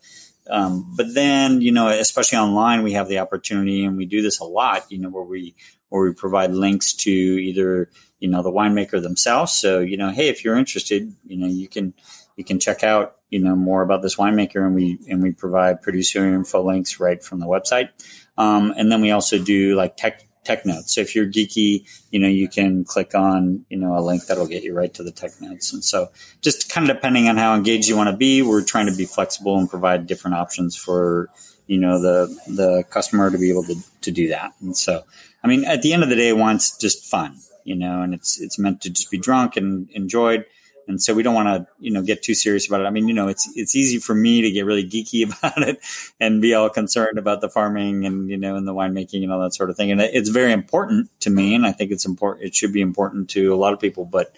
Um, but then, you know, especially online, we have the opportunity, and we do this a lot. You know, where we where we provide links to either you know the winemaker themselves. So you know, hey, if you're interested, you know, you can you can check out you know more about this winemaker, and we and we provide producer info links right from the website. Um, and then we also do like tech tech notes. So if you're geeky, you know, you can click on, you know, a link that'll get you right to the tech notes. And so just kind of depending on how engaged you want to be, we're trying to be flexible and provide different options for, you know, the, the customer to be able to, to do that. And so, I mean, at the end of the day, wine's just fun, you know, and it's, it's meant to just be drunk and enjoyed and so we don't want to you know get too serious about it. I mean, you know, it's it's easy for me to get really geeky about it and be all concerned about the farming and you know and the winemaking and all that sort of thing. And it's very important to me, and I think it's important. It should be important to a lot of people. But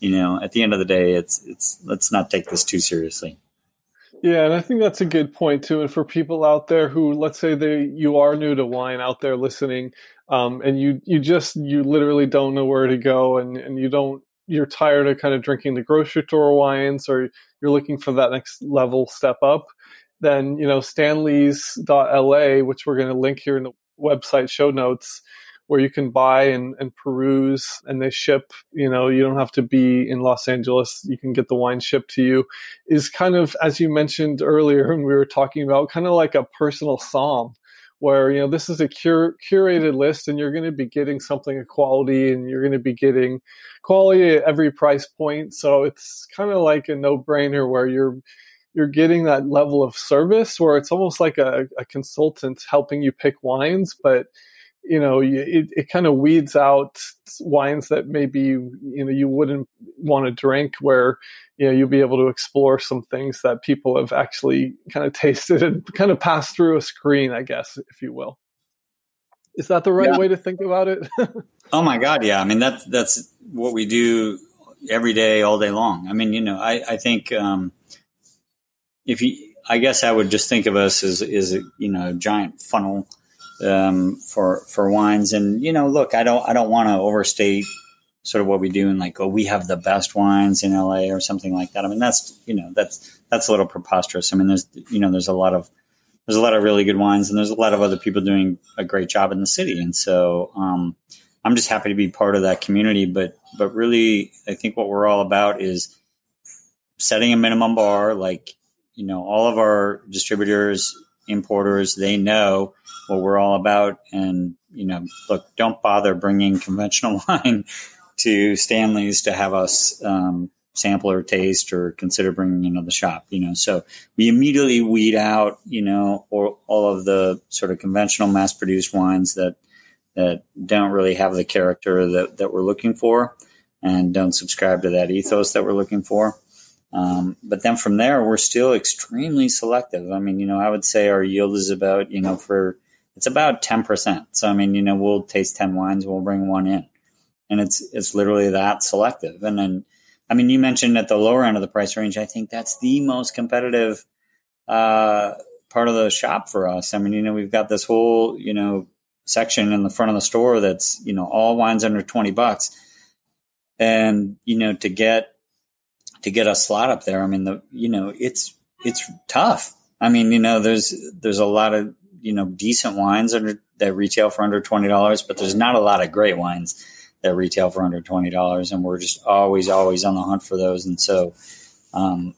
you know, at the end of the day, it's it's let's not take this too seriously. Yeah, and I think that's a good point too. And for people out there who, let's say they you are new to wine out there listening, um, and you you just you literally don't know where to go, and and you don't you're tired of kind of drinking the grocery store wines or you're looking for that next level step up, then, you know, stanleys.la, which we're going to link here in the website show notes, where you can buy and, and peruse and they ship, you know, you don't have to be in Los Angeles. You can get the wine shipped to you is kind of, as you mentioned earlier, when we were talking about kind of like a personal somm where you know this is a cur- curated list and you're going to be getting something of quality and you're going to be getting quality at every price point. So it's kind of like a no-brainer where you're you're getting that level of service where it's almost like a, a consultant helping you pick wines but you know it, it kind of weeds out wines that maybe you know you wouldn't want to drink where you know you'll be able to explore some things that people have actually kind of tasted and kind of passed through a screen i guess if you will. Is that the right yeah. way to think about it? Oh my god yeah. I mean that's that's what we do every day all day long. I mean you know i i think um if you i guess i would just think of us as is you know a giant funnel um, for for wines. And you know, look, I don't I don't want to overstate sort of what we do and like, oh, we have the best wines in LA or something like that. I mean, that's you know, that's that's a little preposterous. I mean, there's you know, there's a lot of there's a lot of really good wines, and there's a lot of other people doing a great job in the city. And so, um, I'm just happy to be part of that community. But but really, I think what we're all about is setting a minimum bar. Like you know, all of our distributors importers, they know what we're all about. And, you know, look, don't bother bringing conventional wine to Stanley's to have us um, sample or taste or consider bringing into the shop, you know. So we immediately weed out, you know, or all of the sort of conventional mass produced wines that that don't really have the character that, that we're looking for and don't subscribe to that ethos that we're looking for. Um, but then from there, we're still extremely selective. I mean, you know, I would say our yield is about, you know, for it's about 10%. So, I mean, you know, we'll taste 10 wines, we'll bring one in. And it's, it's literally that selective. And then, I mean, you mentioned at the lower end of the price range, I think that's the most competitive, uh, part of the shop for us. I mean, you know, we've got this whole, you know, section in the front of the store that's, you know, all wines under 20 bucks and you know to get to get a slot up there. I mean, the you know it's it's tough. I mean, you know, there's there's a lot of you know decent wines under, that retail for under twenty dollars, but there's not a lot of great wines that retail for under twenty dollars, and we're just always always on the hunt for those. And so, um,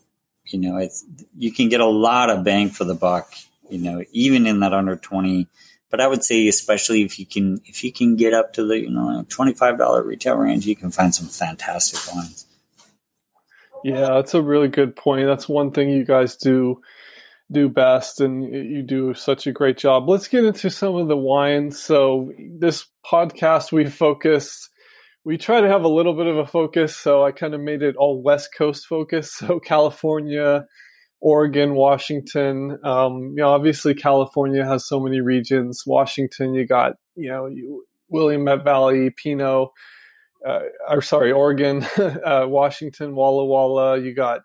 you know, it's you can get a lot of bang for the buck. You know, even in that under twenty. But I would say, especially if you can, if you can get up to the you know twenty five dollar retail range, you can find some fantastic wines. Yeah, that's a really good point. That's one thing you guys do do best and you do such a great job. Let's get into some of the wines. So this podcast we focus we try to have a little bit of a focus, so I kind of made it all West Coast focus. So California, Oregon, Washington. Um, you know, obviously California has so many regions. Washington, you got you know you, Willamette Valley, Pinot uh, or sorry, Oregon, uh, Washington, Walla Walla. You got,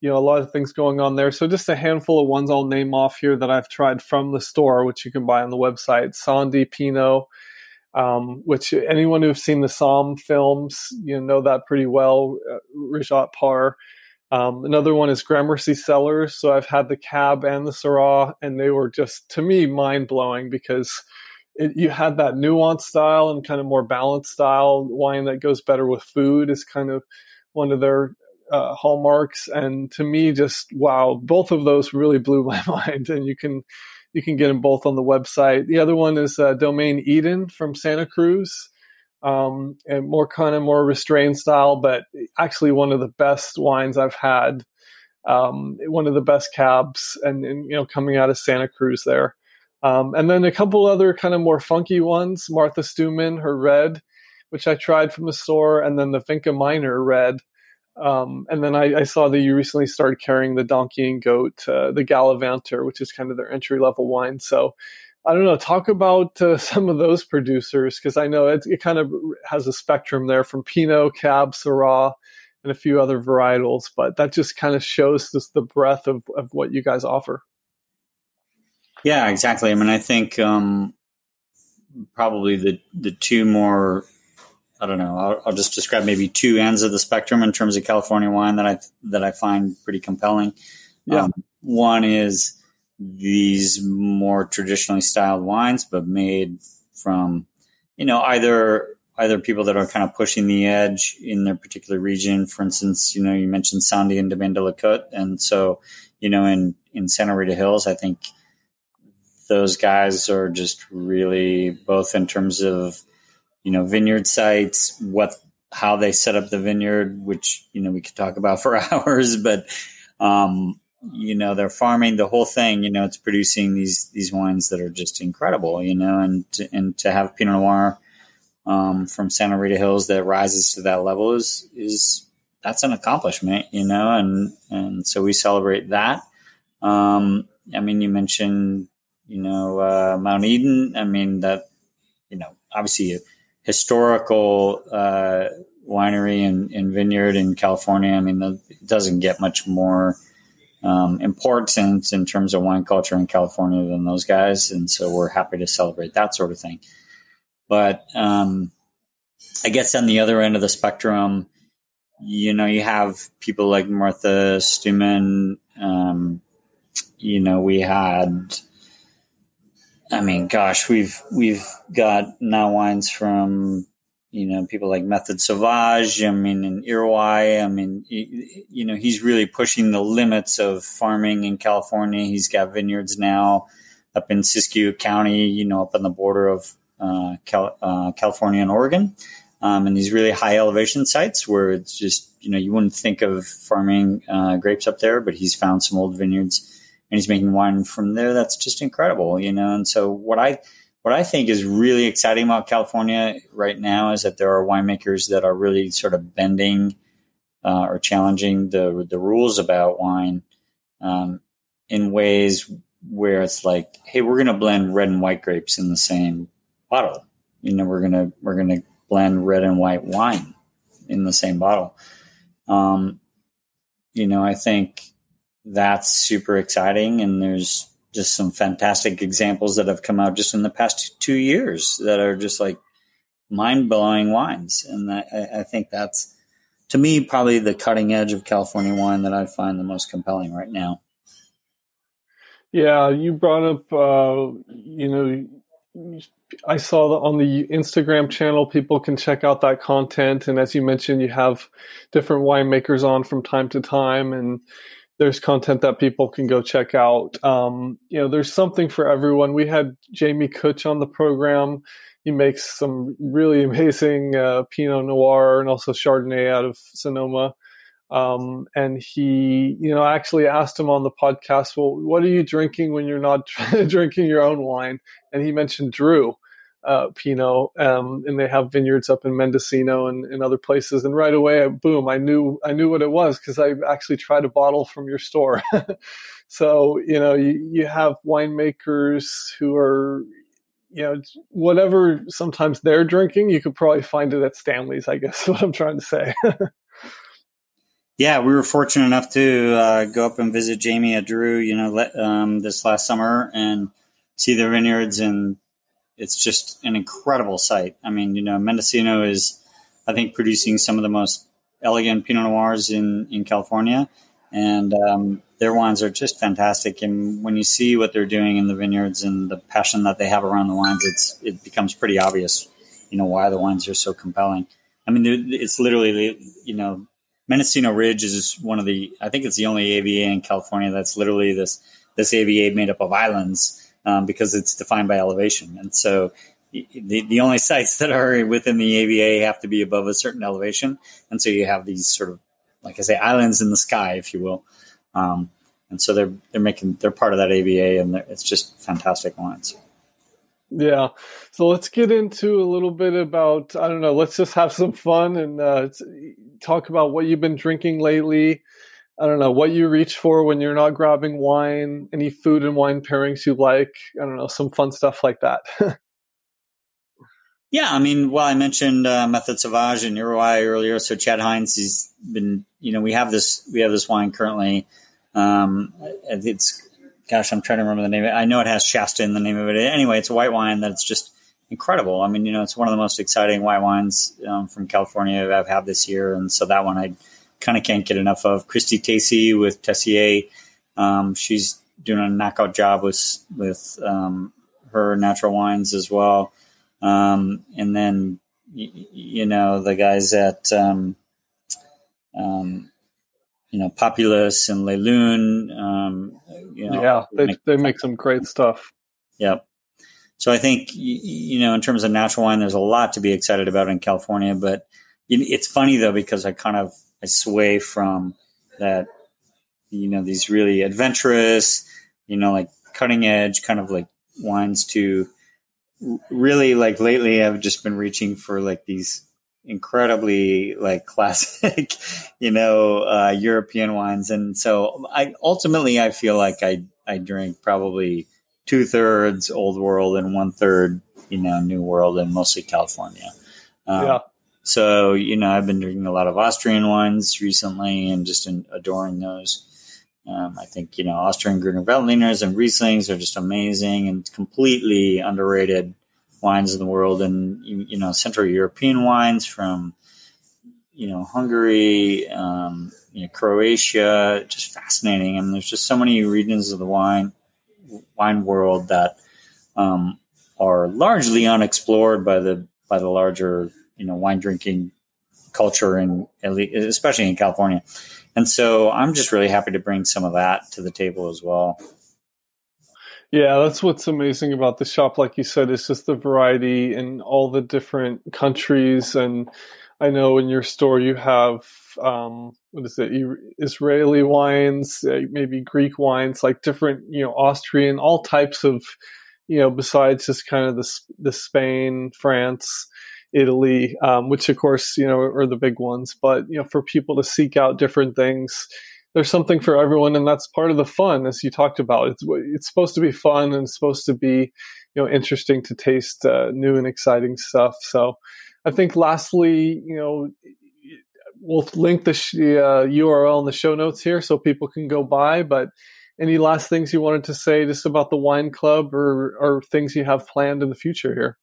you know, a lot of things going on there. So just a handful of ones I'll name off here that I've tried from the store, which you can buy on the website. Sandhi Pinot, um, which anyone who's seen the Somm films, you know that pretty well. Uh, Rajat Parr. Um, another one is Gramercy Cellars. So I've had the cab and the Syrah, and they were just to me mind blowing because it, you had that nuanced style and kind of more balanced style wine that goes better with food is kind of one of their uh, hallmarks. And to me, just wow, both of those really blew my mind. And you can you can get them both on the website. The other one is uh, Domaine Eden from Santa Cruz. Um, and more kind of more restrained style, but actually one of the best wines I've had. Um, one of the best cabs, and, and you know coming out of Santa Cruz there. Um, and then a couple other kind of more funky ones Martha Stoumen, her red, which I tried from the store, and then the Finca Minor red. Um, and then I, I, saw that you recently started carrying the Donkey and Goat, uh, the Gallivanter, which is kind of their entry level wine. So I don't know, talk about uh, some of those producers because I know it, it, kind of has a spectrum there from Pinot, Cab, Syrah, and a few other varietals. But that just kind of shows just the breadth of, of what you guys offer. Yeah, exactly. I mean, I think um, probably the the two more. I don't know. I'll, I'll, just describe maybe two ends of the spectrum in terms of California wine that I that I find pretty compelling. Yeah. Um, one is these more traditionally styled wines, but made from you know either either people that are kind of pushing the edge in their particular region. For instance, you know you mentioned Sandhi and Domaine de la Côte, and so you know in in Santa Rita Hills, I think those guys are just really both in terms of you know vineyard sites, what how they set up the vineyard, which you know we could talk about for hours, but um, you know they're farming the whole thing. You know it's producing these these wines that are just incredible. You know, and to, and to have Pinot Noir um, from Santa Rita Hills that rises to that level is is that's an accomplishment. You know, and and so we celebrate that. Um, I mean, you mentioned you know, uh, Mount Eden. I mean, that, you know, obviously a historical uh, winery and, and, vineyard in California. I mean, it doesn't get much more um, important in terms of wine culture in California than those guys. And so we're happy to celebrate that sort of thing. But um, I guess on the other end of the spectrum, you know, you have people like Martha Stoumen. Um, you know, we had I mean, gosh, we've we've got now wines from you know people like Method Sauvage. I mean, in Iroquois. I mean, you know, he's really pushing the limits of farming in California. He's got vineyards now up in Siskiyou County. You know, up on the border of uh, Cal, uh, California and Oregon. Um, and these really high elevation sites where it's just you know you wouldn't think of farming uh, grapes up there, but he's found some old vineyards and he's making wine from there. That's just incredible, you know. And so what I what I think is really exciting about California right now is that there are winemakers that are really sort of bending uh, or challenging the the rules about wine um, in ways where it's like, hey, we're going to blend red and white grapes in the same bottle. You know, we're gonna we're gonna blend red and white wine in the same bottle. Um, you know, I think that's super exciting. And there's just some fantastic examples that have come out just in the past two years that are just like, mind blowing wines, and I, I think that's to me probably the cutting edge of California wine that I find the most compelling right now. Yeah, you brought up, uh, you know, I saw that on the Instagram channel, people can check out that content. And as you mentioned, you have different winemakers on from time to time, and there's content that people can go check out. Um, you know, there's something for everyone. We had Jamie Kutch on the program. He makes some really amazing uh, Pinot Noir and also Chardonnay out of Sonoma. Um, and he, you know, actually asked him on the podcast, well, what are you drinking when you're not drinking your own wine? And he mentioned Drew uh, Pinot, um, and they have vineyards up in Mendocino and, and other places. And right away, boom, I knew I knew what it was because I actually tried a bottle from your store. so you know, you, you have winemakers who are, you know, whatever sometimes they're drinking, you could probably find it at Stanley's. I guess is what I'm trying to say. Yeah, we were fortunate enough to uh, go up and visit Jamie at Drew, you know, um, this last summer and see their vineyards, and it's just an incredible site. I mean, you know, Mendocino is, I think, producing some of the most elegant Pinot Noirs in in California, and um, their wines are just fantastic. And when you see what they're doing in the vineyards and the passion that they have around the wines, it's it becomes pretty obvious, you know, why the wines are so compelling. I mean, it's literally, you know Mendocino Ridge is one of the, I think it's the only AVA in California that's literally this this AVA made up of islands um, because it's defined by elevation. And so the, the only sites that are within the AVA have to be above a certain elevation. And so you have these sort of, like I say, islands in the sky, if you will. Um, and so they're they're making they're part of that AVA, and it's just fantastic wines. Yeah. So let's get into a little bit about, I don't know, let's just have some fun and uh, talk about what you've been drinking lately. I don't know, what you reach for when you're not grabbing wine, any food and wine pairings you like. I don't know, some fun stuff like that. yeah. I mean, well, I mentioned uh, Method Sauvage and Uruguay earlier. So Chad Hinds, he's been, you know, we have this, we have this wine currently. Um, it's gosh, I'm trying to remember the name. I know it has Shasta in the name of it. Anyway, it's a white wine that's just incredible. I mean, you know, it's one of the most exciting white wines um, from California I've had this year, and so that one I kind of can't get enough of. Christy Tacey with Tessier, um, she's doing a knockout job with with um, her natural wines as well. Um, and then y- you know the guys at um, um, you know, Populis and Le Lune. Um, you know, yeah, they, make, they make some great stuff. Yep. So I think, you know, in terms of natural wine, there's a lot to be excited about in California, but it's funny though, because I kind of, I sway from that, you know, these really adventurous, you know, like cutting edge kind of like wines to really like lately I've just been reaching for like these incredibly like classic, you know, uh, European wines. And so I ultimately I feel like I I drink probably two thirds old world and one third, you know, new world and mostly California. Um, yeah. So, you know, I've been drinking a lot of Austrian wines recently and just in, adoring those. Um, I think, you know, Austrian Gruner Veltliners and Rieslings are just amazing and completely underrated wines in the world, and you know Central European wines from you know Hungary, um, you know, Croatia, just fascinating. I mean, there's just so many regions of the wine wine world that um, are largely unexplored by the by the larger you know wine drinking culture and especially in California. And so I'm just really happy to bring some of that to the table as well. Yeah, that's what's amazing about the shop. Like you said, it's just the variety in all the different countries. And I know in your store you have, um, what is it, Israeli wines, uh, maybe Greek wines, like different, you know, Austrian, all types of, you know, besides just kind of the, the Spain, France, Italy, um, which of course, you know, are the big ones. But, you know, for people to seek out different things, there's something for everyone, and that's part of the fun, as you talked about. It's it's supposed to be fun and it's supposed to be, you know, interesting to taste uh, new and exciting stuff. So, I think lastly, you know, we'll link the, sh- uh, URL in the show notes here so people can go by. But any last things you wanted to say just about the wine club or or things you have planned in the future here?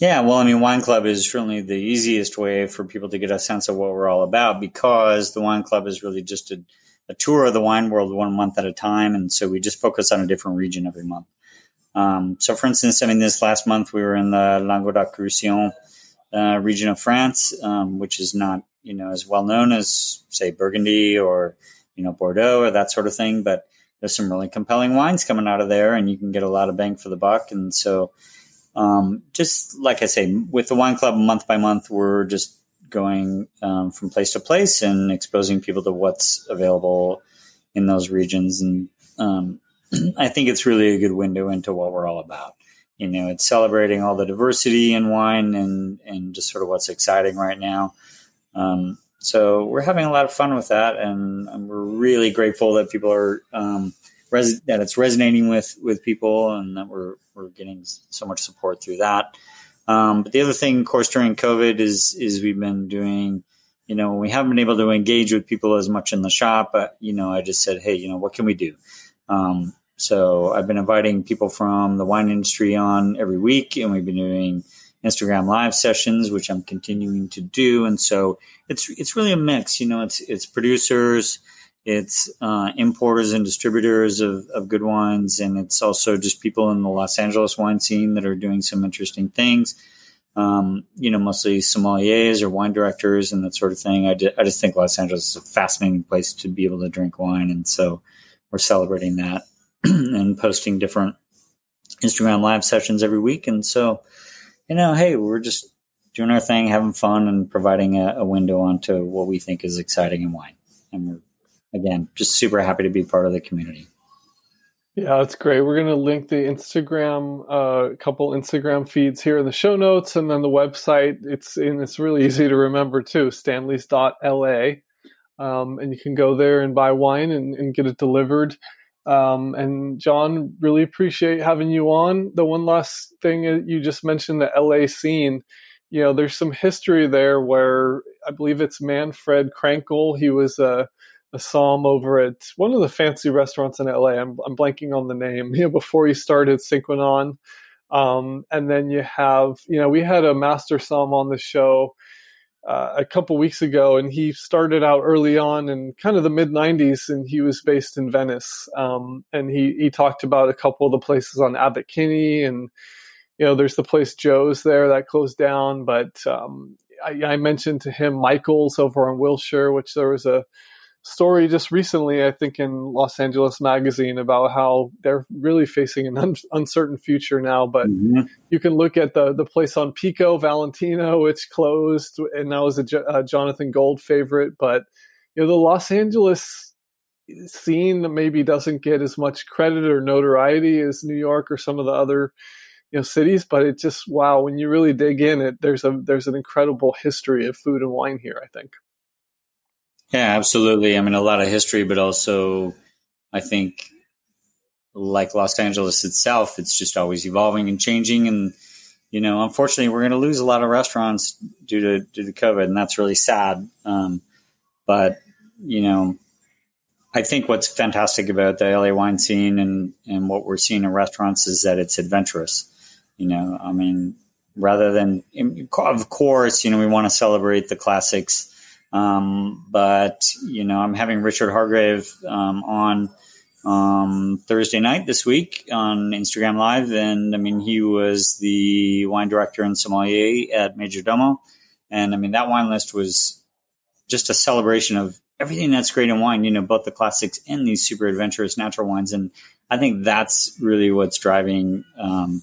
Yeah, well, I mean, Wine Club is certainly the easiest way for people to get a sense of what we're all about because the Wine Club is really just a, a tour of the wine world one month at a time. And so we just focus on a different region every month. Um, so, for instance, I mean, this last month we were in the Languedoc Roussillon uh, region of France, um, which is not, you know, as well known as, say, Burgundy or, you know, Bordeaux or that sort of thing. But there's some really compelling wines coming out of there and you can get a lot of bang for the buck. And so, um, just like I say, with the wine club month by month, we're just going um, from place to place and exposing people to what's available in those regions. And um, I think it's really a good window into what we're all about. You know, it's celebrating all the diversity in wine and and just sort of what's exciting right now. Um, so we're having a lot of fun with that, and, and we're really grateful that people are um, res- that it's resonating with with people, and that we're we're getting so much support through that. Um, but the other thing, of course, during COVID is is we've been doing, you know, we haven't been able to engage with people as much in the shop. But you know, I just said, hey, you know, what can we do? Um, so I've been inviting people from the wine industry on every week, and we've been doing Instagram live sessions, which I'm continuing to do. And so it's it's really a mix. You know, it's it's producers, it's uh, importers and distributors of, of good wines, and it's also just people in the Los Angeles wine scene that are doing some interesting things. Um, you know, mostly sommeliers or wine directors and that sort of thing. I, ju- I just think Los Angeles is a fascinating place to be able to drink wine, and so we're celebrating that and posting different Instagram live sessions every week. And so, you know, hey, we're just doing our thing, having fun, and providing a, a window onto what we think is exciting in wine. And we're again, just super happy to be part of the community. Yeah, that's great. We're going to link the Instagram, a uh, couple Instagram feeds here in the show notes, and then the website. It's and it's really easy to remember too. Stanley's.la, um, and you can go there and buy wine and, and get it delivered. Um, and John, really appreciate having you on. The one last thing you just mentioned, the LA scene. You know, there's some history there where I believe it's Manfred Krankl. He was a a somm over at one of the fancy restaurants in LA. I'm, I'm blanking on the name. You know, before he started Sine Qua Non, um, and then you have, you know, we had a master somm on the show uh, a couple weeks ago, and he started out early on in kind of the mid '90s, and he was based in Venice. Um, and he he talked about a couple of the places on Abbot Kinney, and you know, there's the place Joe's there that closed down, but um, I, I mentioned to him Michael's over on Wilshire, which there was a story just recently, I think, in Los Angeles Magazine about how they're really facing an un- uncertain future now. But mm-hmm. you can look at the the place on Pico Valentino, which closed, and that was a, a Jonathan Gold favorite. But you know, the Los Angeles scene that maybe doesn't get as much credit or notoriety as New York or some of the other you know cities but it just wow when you really dig in it there's a there's an incredible history of food and wine here i think yeah, absolutely. I mean, a lot of history, but also, I think, like Los Angeles itself, it's just always evolving and changing. And you know, unfortunately, we're going to lose a lot of restaurants due to due to COVID, and that's really sad. Um, but you know, I think what's fantastic about the LA wine scene and and what we're seeing in restaurants is that it's adventurous. You know, I mean, rather than of course, you know, we want to celebrate the classics um, but you know, I'm having Richard Hargrave um, on um, Thursday night this week on Instagram Live, and I mean, he was the wine director and sommelier at Majordomo, and I mean, that wine list was just a celebration of everything that's great in wine. You know, both the classics and these super adventurous natural wines, and I think that's really what's driving. Um,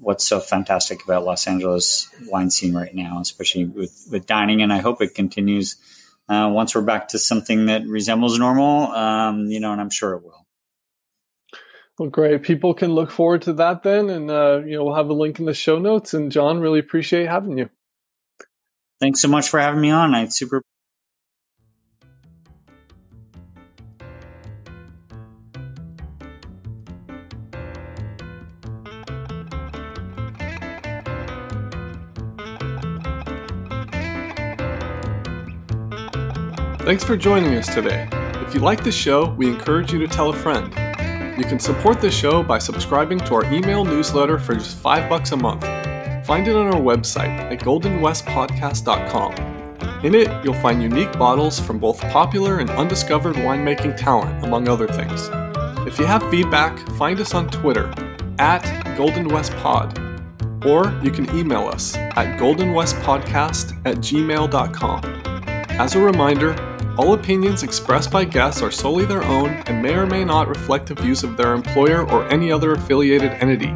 what's so fantastic about Los Angeles wine scene right now, especially with, with dining. And I hope it continues uh, once we're back to something that resembles normal, um, you know, and I'm sure it will. Well, great. People can look forward to that then. And, uh, you know, we'll have a link in the show notes. And John, really appreciate having you. Thanks so much for having me on. I super Thanks for joining us today. If you like the show, we encourage you to tell a friend. You can support the show by subscribing to our email newsletter for just 5 bucks a month. find it on our website at goldenwestpodcast.com. In it, you'll find unique bottles from both popular and undiscovered winemaking talent, among other things. If you have feedback, find us on Twitter at goldenwestpod, or you can email us at goldenwestpodcast at gmail.com. As a reminder, all opinions expressed by guests are solely their own and may or may not reflect the views of their employer or any other affiliated entity.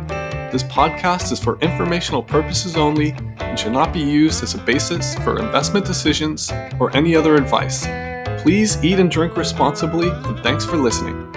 This podcast is for informational purposes only and should not be used as a basis for investment decisions or any other advice. Please eat and drink responsibly, and thanks for listening.